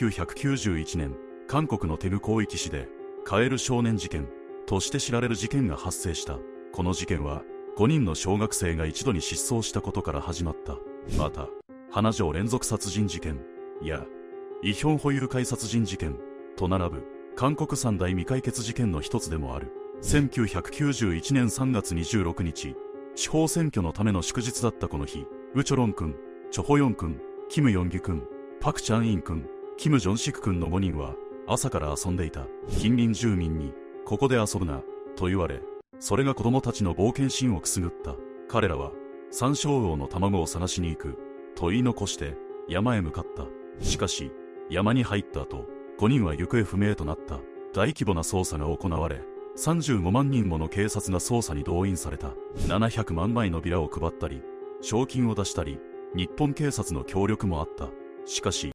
1991年、韓国のテグ広域市で、カエル少年事件として知られる事件が発生した。この事件は、5人の小学生が一度に失踪したことから始まった。また、花城連続殺人事件や、イヒョン保有会殺人事件と並ぶ、韓国三大未解決事件の一つでもある。1991年3月26日、地方選挙のための祝日だったこの日、ウチョロン君、チョホヨン君、キムヨンギ君、パクチャンイン君、キム・ジョンシク君の5人は朝から遊んでいた。近隣住民にここで遊ぶなと言われそれが子供たちの冒険心をくすぐった。彼らは山椒魚の卵を探しに行くと言い残して山へ向かった。しかし山に入った後5人は行方不明となった。大規模な捜査が行われ35万人もの警察が捜査に動員された。700万枚のビラを配ったり賞金を出したり日本警察の協力もあった。しかし